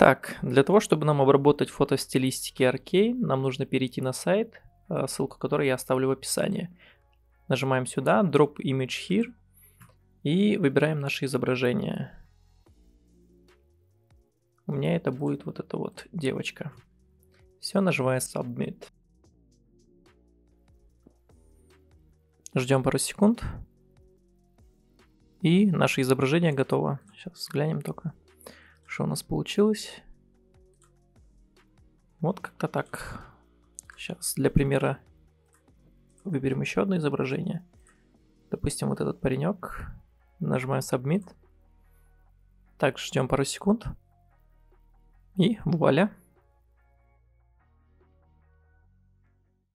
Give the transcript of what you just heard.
Так, для того, чтобы нам обработать фото в стилистике Arcane, нам нужно перейти на сайт, э, ссылку которой я оставлю в описании. Нажимаем сюда, Drop Image Here, и выбираем наше изображение. У меня это будет вот эта вот девочка. Все, нажимаю Submit. Ждем пару секунд. И наше изображение готово. Сейчас взглянем только, что у нас получилось. Вот как-то так. Сейчас для примера выберем еще одно изображение. Допустим, вот этот паренек. Нажимаем Submit. Так, ждем пару секунд. И вуаля.